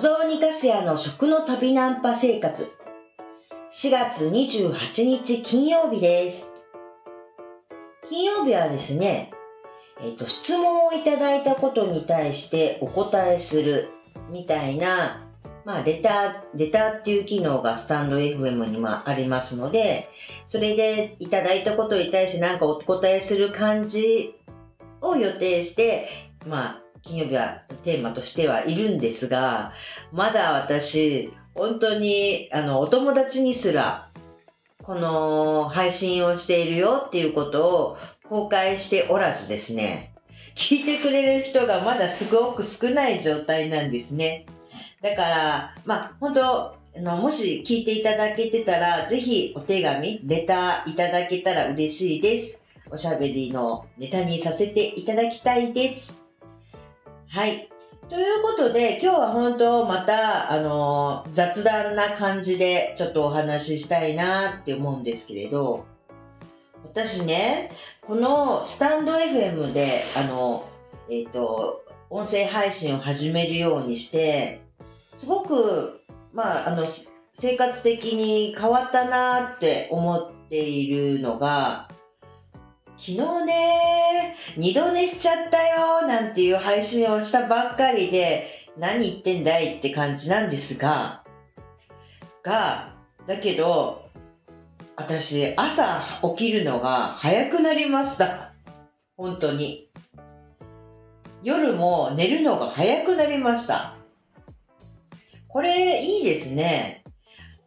小僧ニカスヤの食の旅ナンパ生活。4月28日金曜日です。金曜日はですね、えっ、と、質問をいただいたことに対してお答えするみたいな、まあ、レター、レターっていう機能がスタンド FM にもありますので、それでいただいたことに対して何かお答えする感じを予定して、まあ、金曜日はテーマとしてはいるんですが、まだ私、本当に、あの、お友達にすら、この配信をしているよっていうことを公開しておらずですね、聞いてくれる人がまだすごく少ない状態なんですね。だから、まあ、本当あの、もし聞いていただけてたら、ぜひお手紙、レターいただけたら嬉しいです。おしゃべりのネタにさせていただきたいです。はい。ということで、今日は本当また、あの、雑談な感じでちょっとお話ししたいなって思うんですけれど、私ね、このスタンド FM で、あの、えっ、と、音声配信を始めるようにして、すごく、まあ、あの、生活的に変わったなって思っているのが、昨日ね、二度寝しちゃったよなんていう配信をしたばっかりで、何言ってんだいって感じなんですが、が、だけど、私、朝起きるのが早くなりました。本当に。夜も寝るのが早くなりました。これいいですね。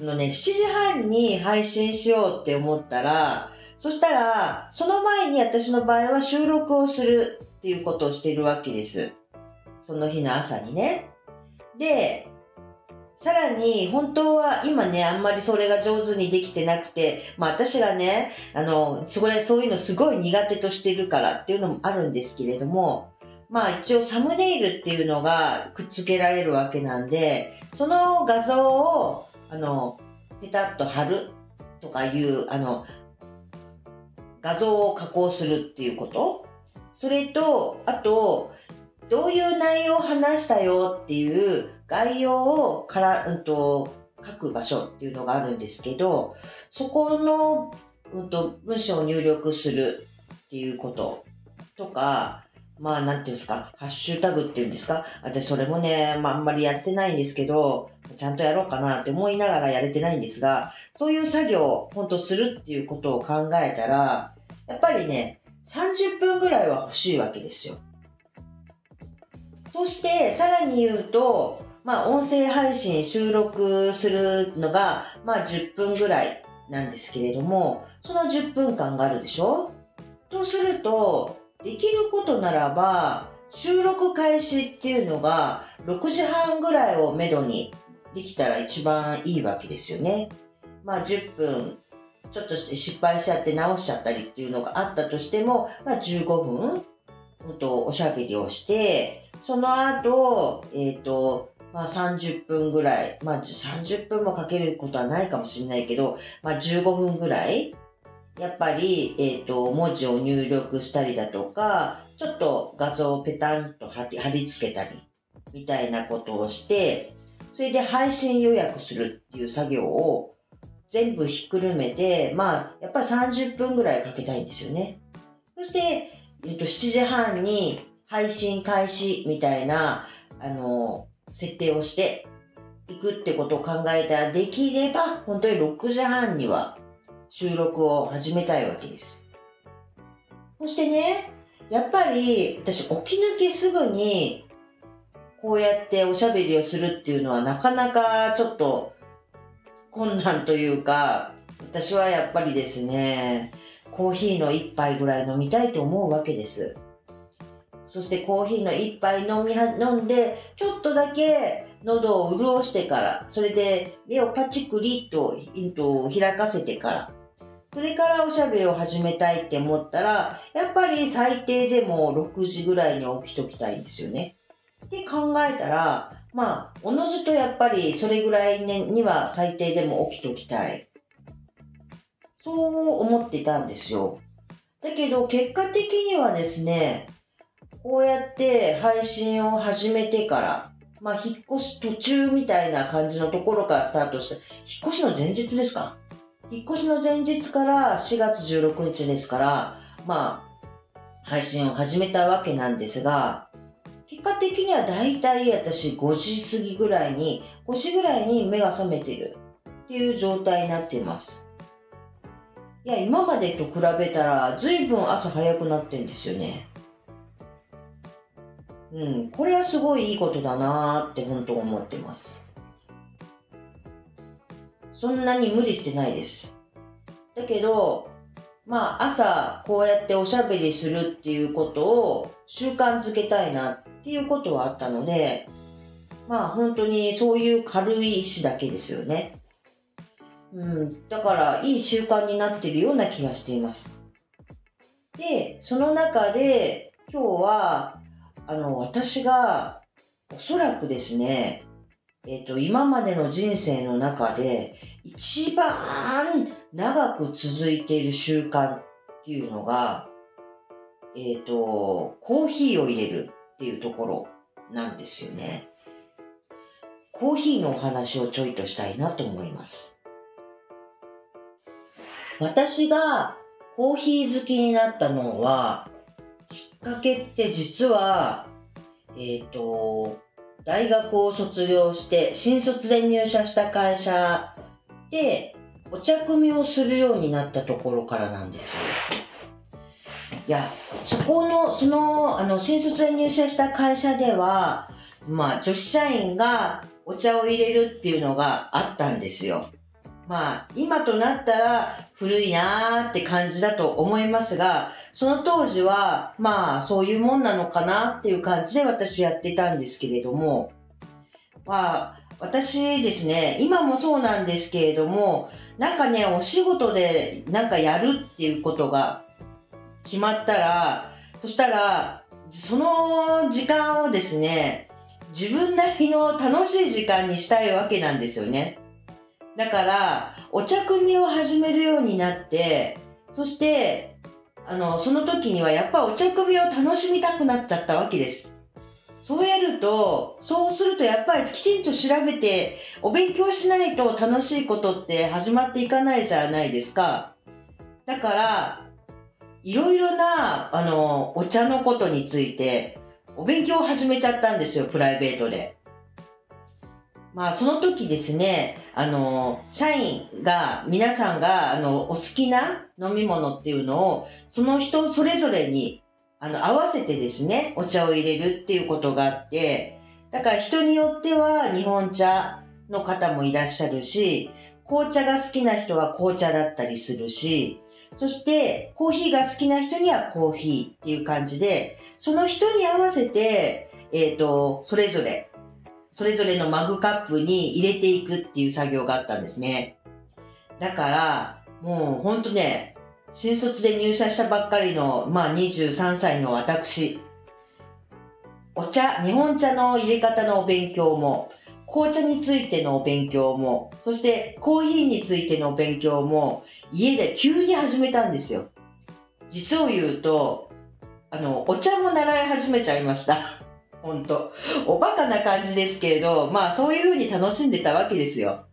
あのね、7時半に配信しようって思ったら、そしたら、その前に私の場合は収録をするっていうことをしているわけです。その日の朝にね。で、さらに、本当は今ね、あんまりそれが上手にできてなくて、まあ私がね、あの、そこでそういうのすごい苦手としてるからっていうのもあるんですけれども、まあ一応サムネイルっていうのがくっつけられるわけなんで、その画像を、あの、ペタッと貼るとかいう、あの、画像を加工するっていうこと？それと、あと、どういう内容を話したよっていう概要をから、うんと、書く場所っていうのがあるんですけど、そこの、うんと、文章を入力するっていうこととか、まあ、なんていうんですか、ハッシュタグっていうんですか。私、それもね、まあ、あんまりやってないんですけど、ちゃんとやろうかなって思いながらやれてないんですが、そういう作業を本当するっていうことを考えたら、やっぱりね、30分ぐらいは欲しいわけですよ。そして、さらに言うと、まあ、音声配信収録するのが、まあ、10分ぐらいなんですけれども、その10分間があるでしょ？とすると、できることならば、収録開始っていうのが6時半ぐらいをめどにできたら一番いいわけですよね。まあ10分、ちょっと失敗しちゃって直しちゃったりっていうのがあったとしても、まあ15分、ほんとおしゃべりをして、その後、えっ、と、まあ30分ぐらい、まあ30分もかけることはないかもしれないけど、まあ15分ぐらい、やっぱり、えっ、と、文字を入力したりだとか、ちょっと画像をペタンと貼り付けたり、みたいなことをして、それで配信予約するっていう作業を全部ひっくるめて、まあ、やっぱり30分ぐらいかけたいんですよね。そして、えっと、7時半に配信開始みたいな、あの、設定をしていくってことを考えたら、できれば、本当に6時半には収録を始めたいわけです。そしてね、やっぱり私起き抜けすぐにこうやっておしゃべりをするっていうのはなかなかちょっと困難というか、私はやっぱりですね、コーヒーの一杯ぐらい飲みたいと思うわけです。そしてコーヒーの一杯飲みは飲んで、ちょっとだけ喉を潤してから、それで目をパチクリとうんと開かせてから、それからおしゃべりを始めたいって思ったら、やっぱり最低でも6時ぐらいに起きときたいんですよね。って考えたら、まあ、おのずとやっぱりそれぐらいには最低でも起きときたい。そう思ってたんですよ。だけど結果的にはですね、こうやって配信を始めてから、まあ、引っ越し途中みたいな感じのところからスタートして、引っ越しの前日ですか？引っ越しの前日から4月16日ですから、まあ、配信を始めたわけなんですが、結果的には大体私5時過ぎぐらいに、5時ぐらいに目が覚めてるっていう状態になっています。いや、今までと比べたら随分朝早くなってんですよね。うん、これはすごいいいことだなーって本当思ってます。そんなに無理してないです。だけど、まあ朝こうやっておしゃべりするっていうことを習慣づけたいなっていうことはあったので、まあ本当にそういう軽い意志だけですよね。うん、だからいい習慣になってるような気がしています。で、その中で今日はあの私がおそらくですね、えっ、と、今までの人生の中で一番長く続いている習慣っていうのが、えっ、と、コーヒーを入れるっていうところなんですよね。コーヒーのお話をちょいとしたいなと思います。私がコーヒー好きになったのは、きっかけって実は、えっ、ー、と、大学を卒業して新卒で入社した会社でお茶組みをするようになったところからなんですよ。いや、そこの、その、あの、新卒で入社した会社では、まあ、女子社員がお茶を入れるっていうのがあったんですよ。まあ、今となったら古いなーって感じだと思いますが、その当時は、まあ、そういうもんなのかなっていう感じで私やってたんですけれども、まあ、私ですね、今もそうなんですけれども、なんかね、お仕事でなんかやるっていうことが決まったら、そしたら、その時間をですね、自分なりの楽しい時間にしたいわけなんですよね。だから、お茶組みを始めるようになって、そして、あの、その時にはやっぱお茶組みを楽しみたくなっちゃったわけです。そうやると、そうするとやっぱりきちんと調べて、お勉強しないと楽しいことって始まっていかないじゃないですか。だから、いろいろな、あの、お茶のことについて、お勉強を始めちゃったんですよ、プライベートで。まあ、その時ですね、あの、社員が、皆さんが、あの、お好きな飲み物っていうのを、その人それぞれに、あの、合わせてですね、お茶を入れるっていうことがあって、だから人によっては日本茶の方もいらっしゃるし、紅茶が好きな人は紅茶だったりするし、そしてコーヒーが好きな人にはコーヒーっていう感じで、その人に合わせて、えっ、ー、と、それぞれそれぞれのマグカップに入れていくっていう作業があったんですね。だから、もうほんとね、新卒で入社したばっかりの、まあ23歳の私、お茶、日本茶の入れ方のお勉強も、紅茶についてのお勉強も、そしてコーヒーについてのお勉強も、家で急に始めたんですよ。実を言うと、あの、お茶も習い始めちゃいました。本当おバカな感じですけれど、まあそういうふうに楽しんでたわけですよ。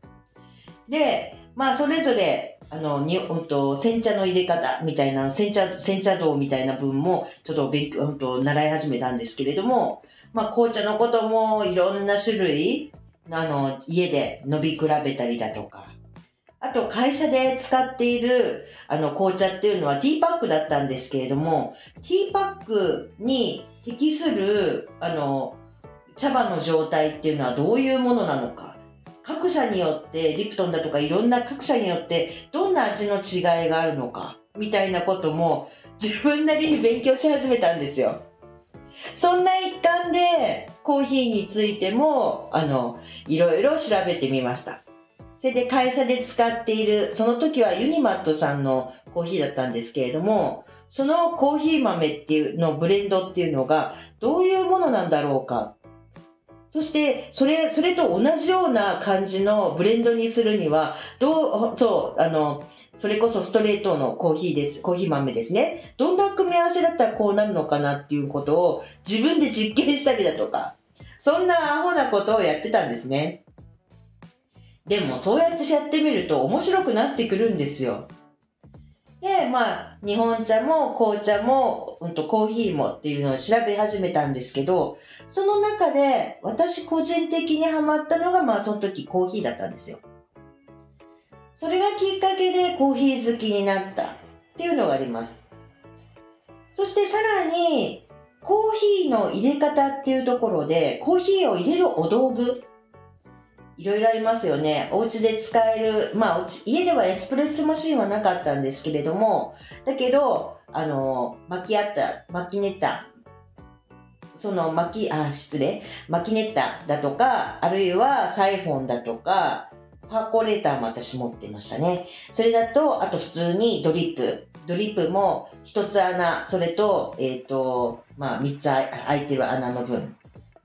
で、まあそれぞれ、あの、に、本当煎茶の入れ方みたいな、煎茶、煎茶道みたいな分も、ちょっと勉強、本当習い始めたんですけれども、まあ紅茶のこともいろんな種類、あの、家で飲み比べたりだとか、あと会社で使っているあの紅茶っていうのはティーパックだったんですけれども、ティーパックに適するあの茶葉の状態っていうのはどういうものなのか。各社によって、リプトンだとかいろんな各社によってどんな味の違いがあるのか、みたいなことも自分なりに勉強し始めたんですよ。そんな一環でコーヒーについても、あの、いろいろ調べてみました。それで会社で使っている、その時はユニマットさんのコーヒーだったんですけれども、そのコーヒー豆っていうのブレンドっていうのがどういうものなんだろうか。そして、それ、それと同じような感じのブレンドにするには、どう、そう、あの、それこそストレートのコーヒーです。コーヒー豆ですね。どんな組み合わせだったらこうなるのかなっていうことを自分で実験したりだとか、そんなアホなことをやってたんですね。でもそうやってやってみると面白くなってくるんですよ。で、まあ、日本茶も紅茶も、うんと、コーヒーもっていうのを調べ始めたんですけど、その中で私個人的にハマったのが、まあその時コーヒーだったんですよ。それがきっかけでコーヒー好きになったっていうのがあります。そしてさらに、コーヒーの入れ方っていうところで、コーヒーを入れるお道具いろいろありますよね。お家で使える、まあ、家ではエスプレッソマシンはなかったんですけれども、だけど、あの、巻きあった、巻きネタ、その巻き、あ、失礼、巻きネタだとか、あるいはサイフォンだとか、パーコレーターも私持ってましたね。それだと、あと普通にドリップ。ドリップも一つ穴、それと、えっ、ー、と、まあ三つ開いてる穴の分。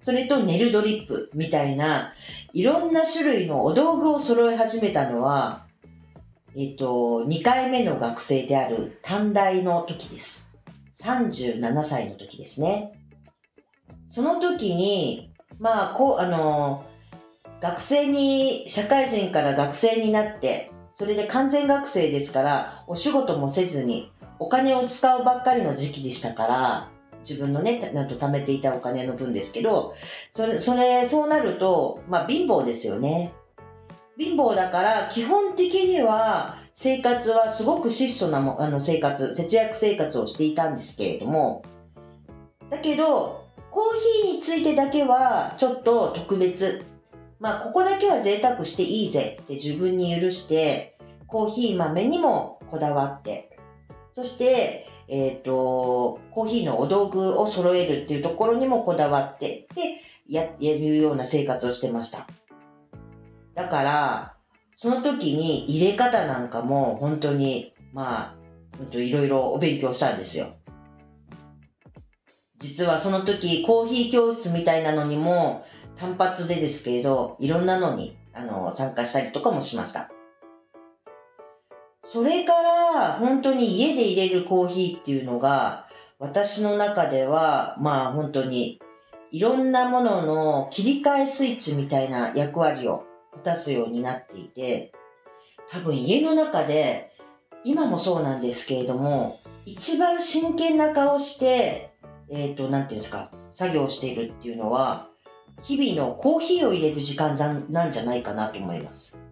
それとネルドリップみたいな、いろんな種類のお道具を揃え始めたのは、えっ、と、2回目の学生である短大の時です。37歳の時ですね。その時に、まあ、こう、あの、学生に、社会人から学生になって、それで完全学生ですから、お仕事もせずに、お金を使うばっかりの時期でしたから、自分のね、なんと貯めていたお金の分ですけど、それ、それ、そうなると、まあ貧乏ですよね。貧乏だから、基本的には、生活はすごく質素なもあの生活、節約生活をしていたんですけれども、だけど、コーヒーについてだけはちょっと特別。まあ、ここだけは贅沢していいぜって自分に許して、コーヒー豆にもこだわって、そして、えっ、ー、と、コーヒーのお道具を揃えるっていうところにもこだわって、で、や、やるような生活をしてました。だから、その時に入れ方なんかも本当に、まあ、本当いろいろお勉強したんですよ。実はその時、コーヒー教室みたいなのにも、単発でですけれど、いろんなのに、あの、参加したりとかもしました。それから、本当に家で入れるコーヒーっていうのが、私の中では、まあ本当に、いろんなものの切り替えスイッチみたいな役割を果たすようになっていて、多分家の中で、今もそうなんですけれども、一番真剣な顔して、えっ、ー、と、なんていうんですか、作業しているっていうのは、日々のコーヒーを入れる時間なんじゃないかなと思います。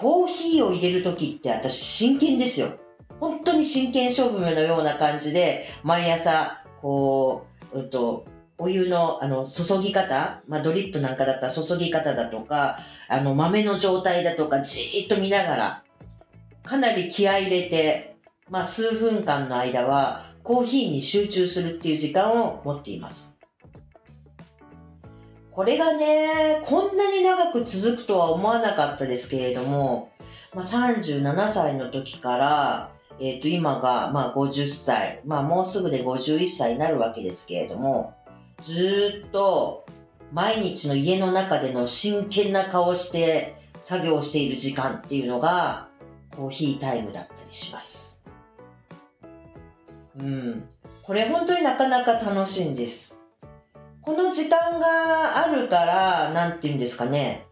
コーヒーを入れる時って私真剣ですよ。本当に真剣勝負のような感じで、毎朝、こう、うんと、お湯の、あの、注ぎ方、まあ、ドリップなんかだったら注ぎ方だとか、あの、豆の状態だとか、じーっと見ながら、かなり気合入れて、まあ、数分間の間は、コーヒーに集中するっていう時間を持っています。これがね、こんなに長く続くとは思わなかったですけれども、まあ、37歳の時から、えっ、ー、と、今が、まあ、50歳、まあ、もうすぐで51歳になるわけですけれども、ずっと、毎日の家の中での真剣な顔して作業している時間っていうのが、コーヒータイムだったりします。うん。これ本当になかなか楽しいんです。この時間があるから、なんて言うんですかね、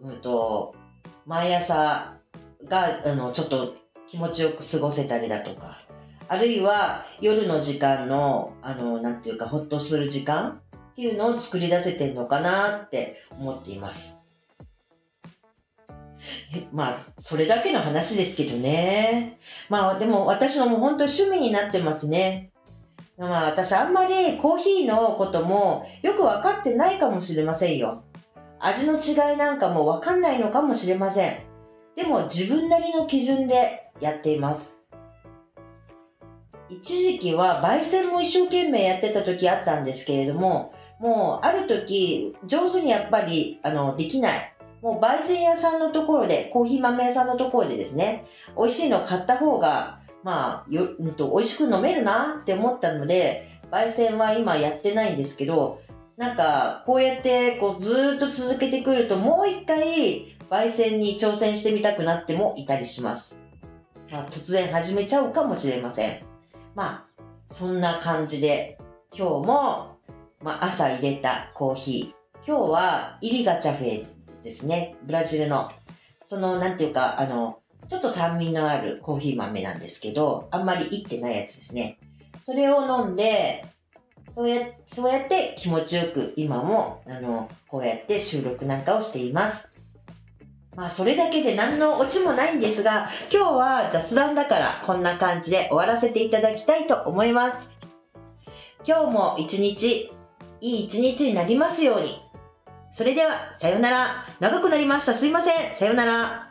うんと、毎朝が、あの、ちょっと気持ちよく過ごせたりだとか、あるいは夜の時間の、あの、なんていうか、ほっとする時間っていうのを作り出せてるのかなって思っています。まあ、それだけの話ですけどね。まあ、でも私のもう本当趣味になってますね。まあ私あんまりコーヒーのこともよく分かってないかもしれませんよ。味の違いなんかも分かんないのかもしれません。でも自分なりの基準でやっています。一時期は焙煎も一生懸命やってた時あったんですけれども、もうある時上手にやっぱりあのできない。もう焙煎屋さんのところで、コーヒー豆屋さんのところでですね、美味しいの買った方がまあ、よ、うんと、美味しく飲めるなって思ったので、焙煎は今やってないんですけど、なんか、こうやって、こう、ずっと続けてくると、もう一回、焙煎に挑戦してみたくなってもいたりします。まあ、突然始めちゃうかもしれません。まあ、そんな感じで、今日も、まあ、朝入れたコーヒー。今日はイリガチャフェですね。ブラジルの。その、なんていうか、あの、ちょっと酸味のあるコーヒー豆なんですけど、あんまりいってないやつですね。それを飲んで、そうやそうやって気持ちよく今も、あの、こうやって収録なんかをしています。まあ、それだけで何のオチもないんですが、今日は雑談だからこんな感じで終わらせていただきたいと思います。今日も一日、いい一日になりますように。それでは、さよなら。長くなりました。すいません。さよなら。